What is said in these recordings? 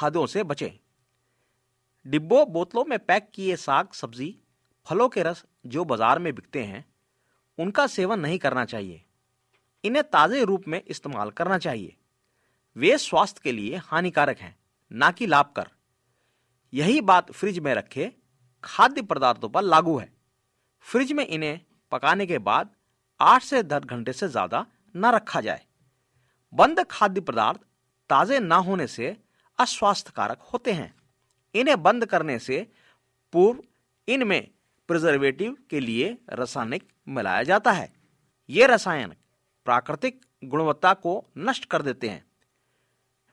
खाद्यों से बचें। डिब्बों बोतलों में पैक किए साग, सब्ज़ी, फलों के रस जो बाज़ार में बिकते हैं, उनका सेवन नहीं करना चाहिए। इन्हें ताजे रूप में इस्तेमाल करना चाहिए। वे स्वास्थ्य के लिए हानिकारक हैं, ना कि लाभकर यही बात फ्रिज में रखे, खाद्य पदार्थों पर लागू है। फ्रिज में इन्हें पकाने के बाद आठ से दस घंटे से ज़्यादा न रखा जाए। बंद खाद्य पदार्थ ताजे न होने से अस्वास्थ्यकारक होते हैं। इन्हें बंद करने से पूर्व इनमें प्रिजर्वेटिव के लिए रासायनिक मिलाया जाता है। ये रसायन प्राकृतिक गुणवत्ता को नष्ट कर देते हैं।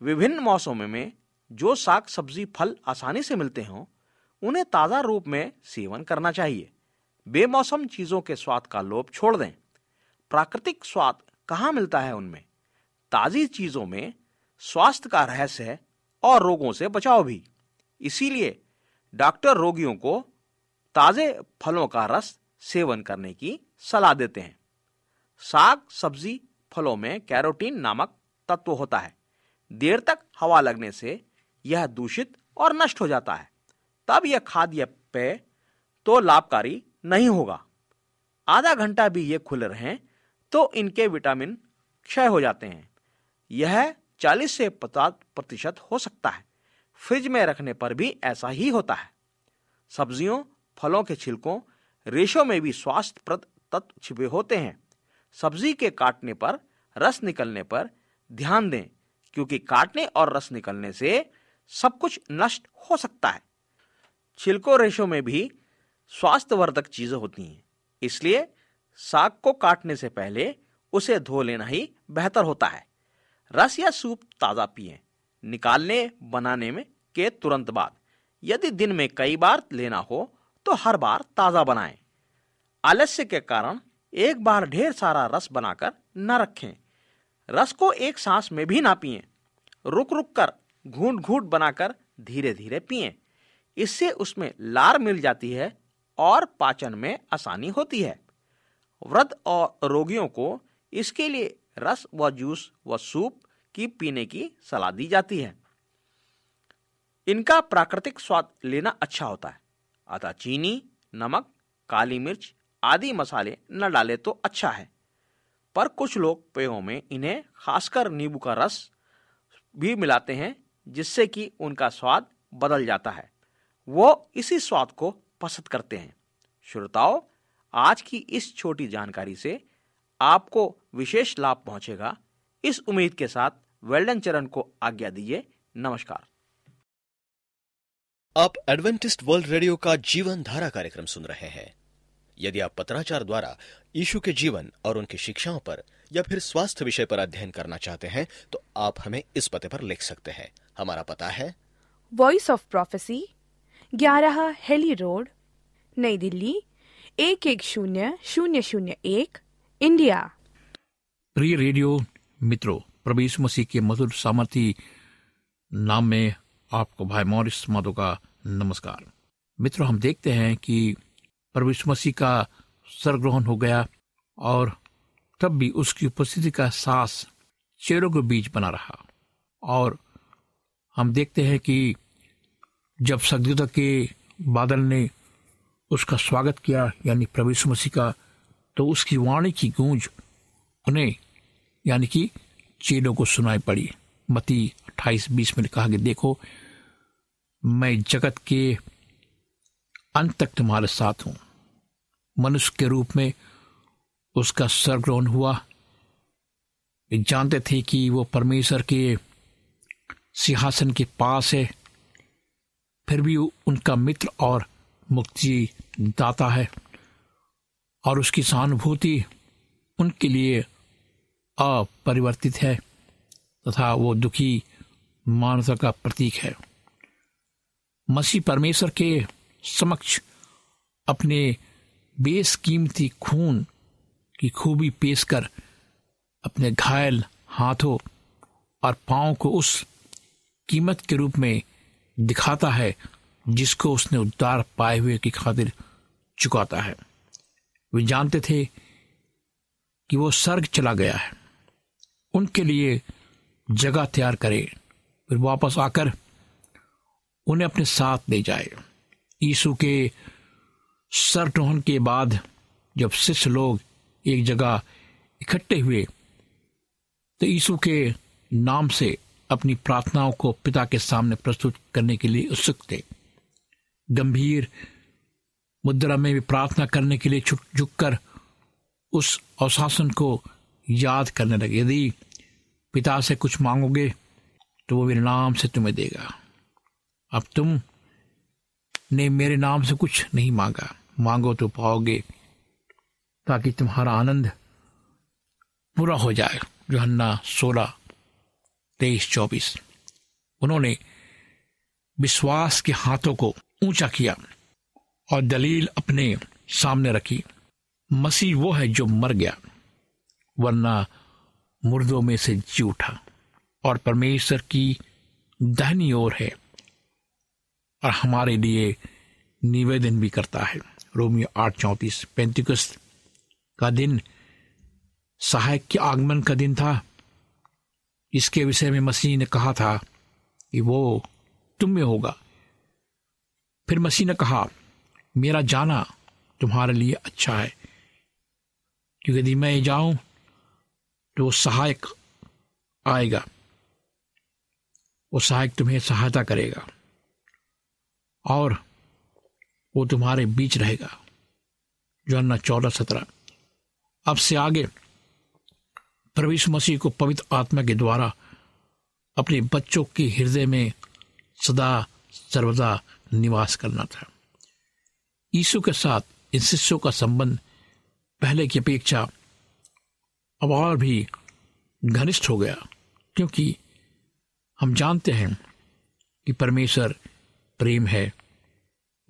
विभिन्न मौसमों में जो साग, सब्ज़ी, फल आसानी से मिलते हों, उन्हें ताज़ा रूप में सेवन करना चाहिए। बेमौसम चीज़ों के स्वाद का लोभ छोड़ दें। प्राकृतिक स्वाद कहाँ मिलता है उनमें? ताजी चीज़ों में स्वास्थ्य का रहस्य है और रोगों से बचाव भी। इसीलिए डॉक्टर रोगियों को ताजे फलों का रस सेवन करने की सलाह देते हैं। साग, सब्ज़ी, फलों में कैरोटीन नामक तत्व होता है। देर तक हवा लगने से यह दूषित और नष्ट हो जाता है। तब यह खाद्य पेय तो लाभकारी नहीं होगा। आधा घंटा भी ये खुले रहें तो इनके विटामिन क्षय हो जाते हैं। यह 40 से 50 प्रतिशत हो सकता है। फ्रिज में रखने पर भी ऐसा ही होता है। सब्जियों, फलों के छिलकों, रेशों में भी स्वास्थ्यप्रद तत्व छिपे होते हैं। सब्ज़ी के काटने पर, रस निकलने पर ध्यान दें, क्योंकि काटने और रस निकलने से सब कुछ नष्ट हो सकता है। छिलको, रेशों में भी स्वास्थ्यवर्धक चीज़ें होती हैं, इसलिए साग को काटने से पहले उसे धो लेना ही बेहतर होता है। रस या सूप ताज़ा पिए। निकालने, बनाने में के तुरंत बाद। यदि दिन में कई बार लेना हो तो हर बार ताज़ा बनाएँ। आलस्य के कारण एक बार ढेर सारा रस बनाकर न रखें। रस को एक सांस में भी ना पिए। रुक रुक कर घूट घूट बनाकर धीरे धीरे पिए। इससे उसमें लार मिल जाती है और पाचन में आसानी होती है। वृद्ध और रोगियों को इसके लिए रस व जूस व सूप की, पीने की सलाह दी जाती है। इनका प्राकृतिक स्वाद लेना अच्छा होता है। अतः चीनी, नमक, काली मिर्च आदि मसाले न डाले तो अच्छा है। पर कुछ लोग पेयों में इन्हें खासकर नींबू का रस भी मिलाते हैं, जिससे कि उनका स्वाद बदल जाता है। वो इसी स्वाद को पसंद करते हैं। श्रोताओं, आज की इस छोटी जानकारी से आपको विशेष लाभ पहुंचेगा। इस उम्मीद के साथ वेल्डन चरण को आज्ञा दीजिए। नमस्कार। आप एडवेंटिस्ट वर्ल्ड रेडियो का जीवन धारा कार्यक्रम सुन रहे हैं। यदि आप पत्राचार द्वारा यीशु के जीवन और उनकी शिक्षाओं पर या फिर स्वास्थ्य विषय पर अध्ययन करना चाहते हैं तो आप हमें इस पते पर लिख सकते हैं। हमारा पता है। वॉइस ऑफ़ प्रोफेसी ग्यारह हेली रोड नई दिल्ली एक एक शून्य शून्य शून्य एक इंडिया। प्रिय रेडियो मित्रों प्रभु मसीह के मधुर सामर्थी नाम में आपको भाई मॉरिस माधो का नमस्कार। मित्रों, हम देखते हैं कि प्रभु मसीह का सरग्रहण हो गया और तब भी उसकी उपस्थिति का सांस चेरों के बीच बना रहा। और हम देखते हैं कि जब सदगुता के बादल ने उसका स्वागत किया, यानी प्रभु मसीह का तो उसकी वाणी की गूंज उन्हें, यानी कि चेलों को सुनाई पड़ी। मती अट्ठाईस, बीस में कहा कि देखो, मैं जगत के अंत तक तुम्हारे साथ हूँ। मनुष्य के रूप में उसका सरग्रहण हुआ। जानते थे कि वो परमेश्वर के सिंहासन के पास है। फिर भी उनका मित्र और मुक्ति दाता है और उसकी सहानुभूति उनके लिए अपरिवर्तित है तथा वो दुखी मानवता का प्रतीक है। मसीह परमेश्वर के समक्ष अपने बेसकीमती खून की खूबी पेश कर अपने घायल हाथों और पाँव को उस कीमत के रूप में दिखाता है जिसको उसने उद्धार पाए हुए की खातिर चुकाता है। वे जानते थे कि वो सर्ग चला गया है। उनके लिए जगह तैयार करे। फिर वापस आकर उन्हें अपने साथ ले जाए। यीशु के सरटोहन के बाद जब शिष्य लोग एक जगह इकट्ठे हुए तो यीशु के नाम से अपनी प्रार्थनाओं को पिता के सामने प्रस्तुत करने के लिए उत्सुक थे। गंभीर मुद्रा में भी प्रार्थना करने के लिए झुक कर उस अवशासन को याद करने लगे। यदि पिता से कुछ मांगोगे तो वो मेरे नाम से तुम्हें देगा। अब तुम ने मेरे नाम से कुछ नहीं मांगा। मांगो तो पाओगे, ताकि तुम्हारा आनंद पूरा हो जाए। जोहन्ना सोलह, तेईस, चौबीस। उन्होंने विश्वास के हाथों को ऊँचा किया और दलील अपने सामने रखी। मसीह वो है जो मर गया, वरना मुर्दों में से जी उठा और परमेश्वर की दहनी ओर है और हमारे लिए निवेदन भी करता है। रोमियो आठ चौंतीस पैंतीस का दिन सहायक के आगमन का दिन था। इसके विषय में मसीह ने कहा था कि वो तुम में होगा। फिर मसीह ने कहा, मेरा जाना तुम्हारे लिए अच्छा है, क्योंकि यदि मैं जाऊँ वो सहायक आएगा, वो सहायक तुम्हें सहायता करेगा और वो तुम्हारे बीच रहेगा। जो अन्ना चौदह सत्रह। अब से आगे प्रवेश मसीह को पवित्र आत्मा के द्वारा अपने बच्चों के हृदय में सदा सर्वदा निवास करना था। यीशु के साथ इन शिष्यों का संबंध पहले की अपेक्षा अब और भी घनिष्ठ हो गया, क्योंकि हम जानते हैं कि परमेश्वर प्रेम है।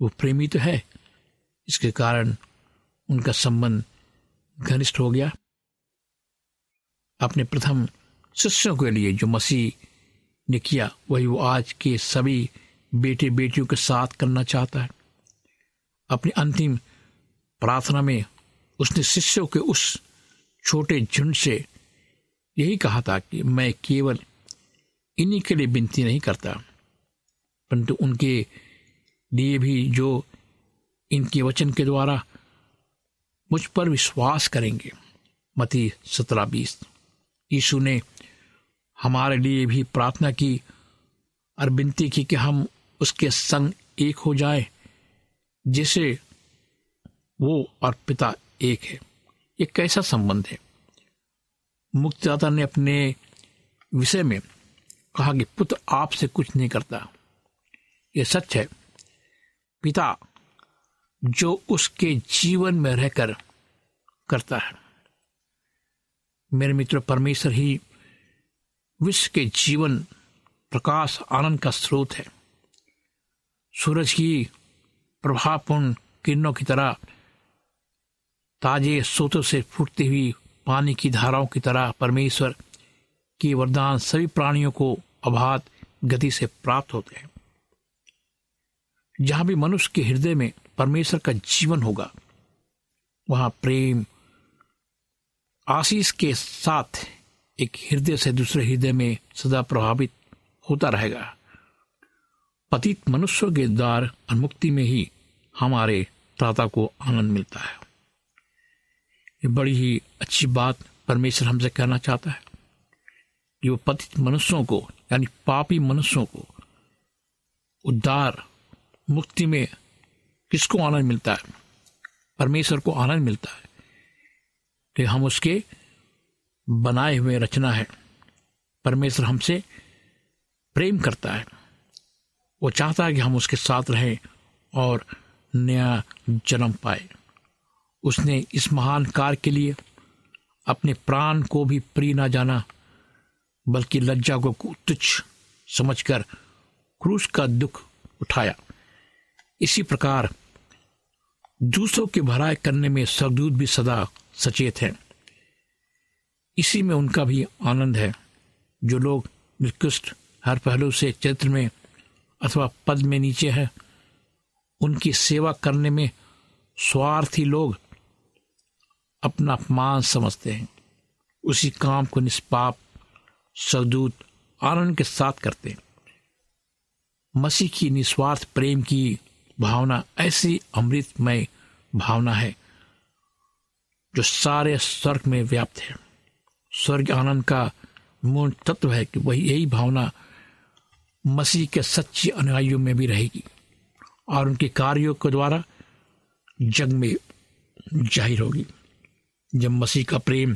वो प्रेमी तो है, इसके कारण उनका संबंध घनिष्ठ हो गया। अपने प्रथम शिष्यों के लिए जो मसीह ने किया, वही वो आज के सभी बेटे बेटियों के साथ करना चाहता है। अपनी अंतिम प्रार्थना में उसने शिष्यों के उस छोटे झुंड से यही कहा था कि मैं केवल इन्हीं के लिए विनती नहीं करता, परंतु उनके लिए भी जो इनके वचन के द्वारा मुझ पर विश्वास करेंगे। मती सत्रह बीस। यीशु ने हमारे लिए भी प्रार्थना की और विनती की कि हम उसके संग एक हो जाए, जिसे वो और पिता एक है। ये कैसा संबंध है? मुक्तिदाता ने अपने विषय में कहा कि पुत्र आपसे कुछ नहीं करता। यह सच है। पिता जो उसके जीवन में रहकर करता है। मेरे मित्र, परमेश्वर ही विश्व के जीवन, प्रकाश, आनंद का स्रोत है। सूरज की प्रभावपूर्ण किरणों की तरह ताजे सोतों से फूटती हुई पानी की धाराओं की तरह परमेश्वर की वरदान सभी प्राणियों को अबाध गति से प्राप्त होते हैं। जहाँ भी मनुष्य के हृदय में परमेश्वर का जीवन होगा, वहाँ प्रेम, आशीष के साथ एक हृदय से दूसरे हृदय में सदा प्रभावित होता रहेगा। पतित मनुष्यों के द्वार और मुक्ति में ही हमारे त्राता को आनंद मिलता है। ये बड़ी ही अच्छी बात परमेश्वर हमसे कहना चाहता है कि वो पतित मनुष्यों को, यानी पापी मनुष्यों को उद्धार, मुक्ति में किसको आनंद मिलता है? परमेश्वर को आनंद मिलता है कि हम उसके बनाए हुए रचना है। परमेश्वर हमसे प्रेम करता है। वो चाहता है कि हम उसके साथ रहें और नया जन्म पाए। उसने इस महान कार्य के लिए अपने प्राण को भी प्रिय ना जाना, बल्कि लज्जा को तुच्छ समझकर क्रूस का दुख उठाया। इसी प्रकार दूसरों की भलाई करने में सरदूत भी सदा सचेत हैं। इसी में उनका भी आनंद है, जो लोग निकृष्ट हर पहलू से चरित्र में अथवा पद में नीचे है, उनकी सेवा करने में स्वार्थी लोग अपना अपमान समझते हैं। उसी काम को निष्पाप सदूत आनंद के साथ करते हैं। मसीह की निस्वार्थ प्रेम की भावना, ऐसी अमृतमय भावना है, जो सारे स्वर्ग में व्याप्त है। स्वर्ग आनंद का मूल तत्व है कि वही यही भावना मसीह के सच्चे अनुयायियों में भी रहेगी और उनके कार्यों के द्वारा जग में ज़ाहिर होगी। जब मसीह का प्रेम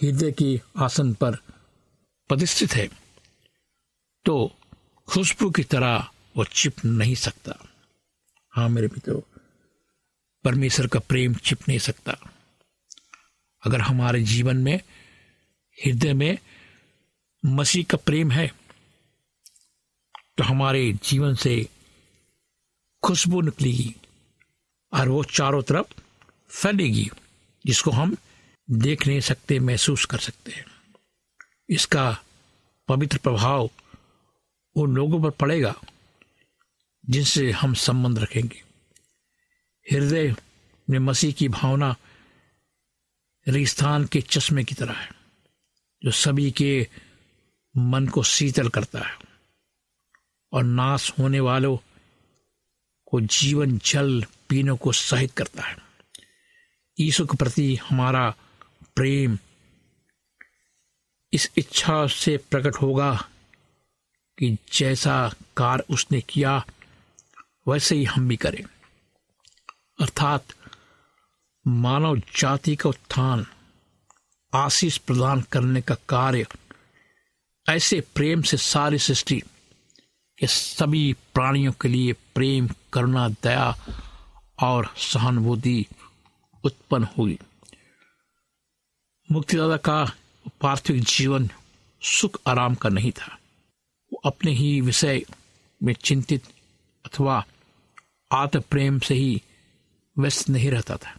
हृदय के आसन पर प्रतिष्ठित है तो खुशबू की तरह वो छिप नहीं सकता। हाँ मेरे मित्रों, परमेश्वर का प्रेम छिप नहीं सकता। अगर हमारे जीवन में, हृदय में मसीह का प्रेम है तो हमारे जीवन से खुशबू निकलेगी, और वो चारों तरफ़ फैलेगी, जिसको हम देख नहीं सकते, महसूस कर सकते हैं। इसका पवित्र प्रभाव उन लोगों पर पड़ेगा, जिनसे हम संबंध रखेंगे। हृदय में मसीह की भावना रेगिस्तान के चश्मे की तरह है, जो सभी के मन को शीतल करता है। और नाश होने वालों को जीवन जल पीने को सहित करता है। यीशु के प्रति हमारा प्रेम इस इच्छा से प्रकट होगा कि जैसा कार्य उसने किया, वैसे ही हम भी करें। अर्थात मानव जाति का उत्थान, आशीष प्रदान करने का कार्य, ऐसे प्रेम से सारी सृष्टि के सभी प्राणियों के लिए प्रेम, करुणा, दया और सहानुभूति उत्पन्न होगी मुक्तिदाता का पार्थिव जीवन सुख आराम का नहीं था। वो अपने ही विषय में चिंतित अथवा आत्म प्रेम से ही व्यस्त नहीं रहता था।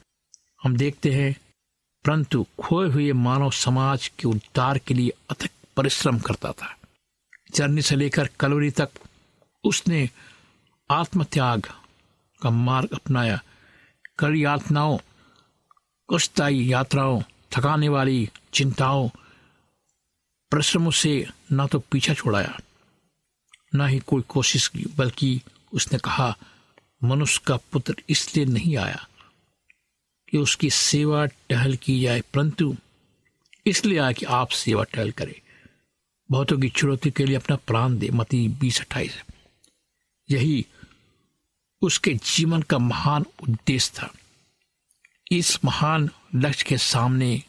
हम देखते हैं, परंतु खोए हुए मानव समाज के उद्धार के लिए अथक परिश्रम करता था। जर्नी से लेकर कलवरी तक उसने आत्मत्याग का मार्ग अपनाया। कड़ी यातनाओं कष्टदायी यात्राओं थकाने वाली चिंताओं परिश्रमों से न तो पीछा छोड़ाया ना ही कोई कोशिश की बल्कि उसने कहा मनुष्य का पुत्र इसलिए नहीं आया कि उसकी सेवा टहल की जाए परंतु इसलिए आया कि आप सेवा टहल करें बहुतों की चुनौती के लिए अपना प्राण दे मती बीस अट्ठाईस यही उसके जीवन का महान उद्देश्य था इस महान लक्ष्य के सामने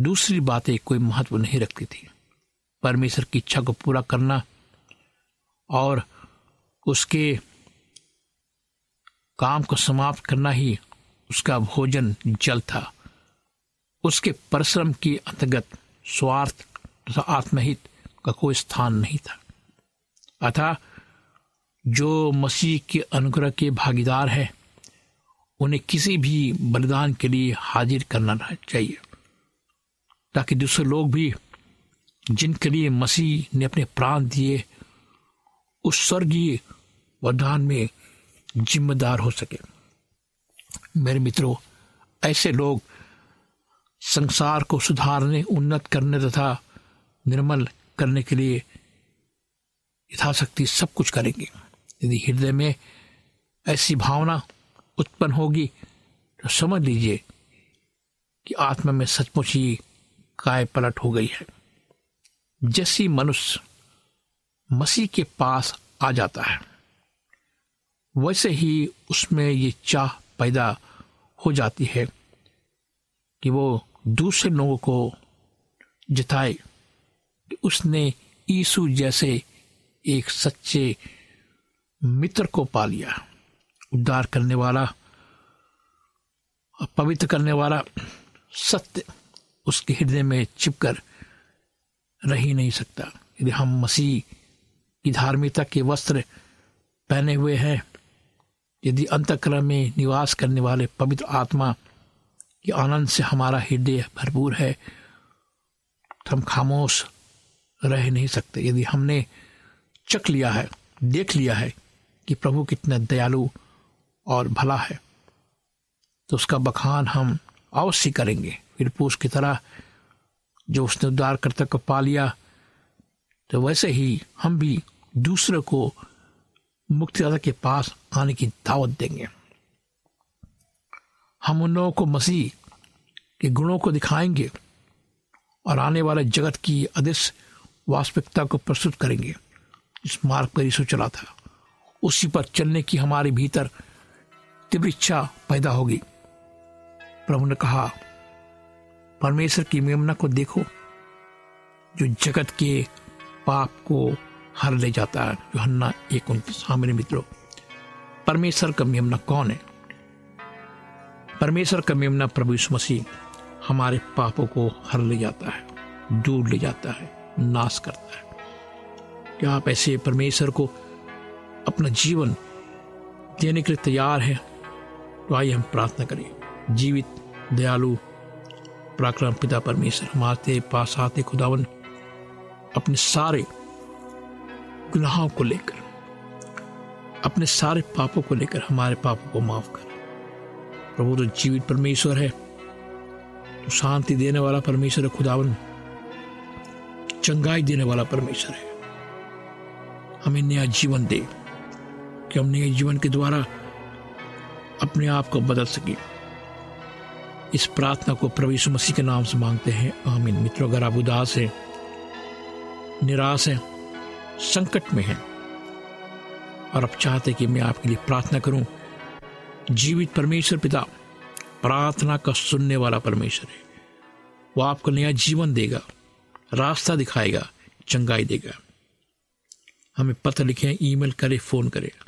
दूसरी बातें कोई महत्व नहीं रखती थी। परमेश्वर की इच्छा को पूरा करना और उसके काम को समाप्त करना ही उसका भोजन जल था। उसके परिश्रम के अंतर्गत स्वार्थ तथा आत्महित का कोई स्थान नहीं था। अतः जो मसीह के अनुग्रह के भागीदार है उन्हें किसी भी बलिदान के लिए हाजिर करना चाहिए। ताकि दूसरे लोग भी जिनके लिए मसीह ने अपने प्राण दिए, उस स्वर्गीय वरदान में जिम्मेदार हो सके। मेरे मित्रों, ऐसे लोग संसार को सुधारने, उन्नत करने तथा निर्मल करने के लिए यथाशक्ति सब कुछ करेंगे। यदि हृदय में ऐसी भावना उत्पन्न होगी तो समझ लीजिए कि आत्मा में सचमुच ही काय पलट हो गई है। जैसी मनुष्य मसीह के पास आ जाता है, वैसे ही उसमें ये चाह पैदा हो जाती है कि वो दूसरे लोगों को जिताए कि उसने ईसु जैसे एक सच्चे मित्र को पा लिया। उद्धार करने वाला और पवित्र करने वाला, सत्य उसके हृदय में छिपकर रह ही नहीं सकता। यदि हम मसीह की धार्मिकता के वस्त्र पहने हुए हैं, यदि अंतक्रम में निवास करने वाले पवित्र आत्मा के आनंद से हमारा हृदय भरपूर है तो हम खामोश रह नहीं सकते। यदि हमने चख लिया है, देख लिया है कि प्रभु कितना दयालु और भला है। तो उसका बखान हम अवश्य करेंगे। फिर पूछ की तरह, जो उसने उद्धारकर्ता को पा लिया तो वैसे ही हम भी दूसरे को मुक्तिदाता के पास आने की दावत देंगे। हम उन लोगों को मसीह के गुणों को दिखाएँगे और आने वाले जगत की अदृश्य वास्तविकता को प्रस्तुत करेंगे। इस मार्ग पर यीशु चला था, उसी पर चलने की हमारे भीतर तीव्र इच्छा पैदा होगी। प्रभु ने कहा, परमेश्वर की मेमना को देखो, जो जगत के पाप को हर ले जाता है। जो हन्ना एक मेरे मित्रों, परमेश्वर का मेमना कौन है? परमेश्वर का मेमना प्रभु यीशु मसीह हमारे पापों को हर ले जाता है, दूर ले जाता है, नाश करता है। क्या आप ऐसे परमेश्वर को अपना जीवन देने के लिए तैयार हैं? तो आइए हम प्रार्थना करें। जीवित, दयालु, पराक्रम पिता परमेश्वर हमारे पास आते खुदावन, अपने सारे गुनाहों को लेकर, अपने सारे पापों को लेकर हमारे पापों को माफ़ कर। प्रभु तो जीवित परमेश्वर है तो शांति देने वाला परमेश्वर है, खुदावन, चंगाई देने वाला परमेश्वर है। हमें नया जीवन दे, कि हम नए जीवन के द्वारा अपने आप को बदल सके। इस प्रार्थना को प्रभु यीशु मसीह के नाम से मांगते हैं। आमीन। मित्रों, अगर आप उदास हैं, निराश हैं, संकट में हैं, और आप चाहते कि मैं आपके लिए प्रार्थना करूँ, जीवित परमेश्वर पिता, प्रार्थना का सुनने वाला परमेश्वर है। वो आपको नया जीवन देगा, रास्ता दिखाएगा, चंगाई देगा। हमें पत्र लिखें, ईमेल करें, फ़ोन करें।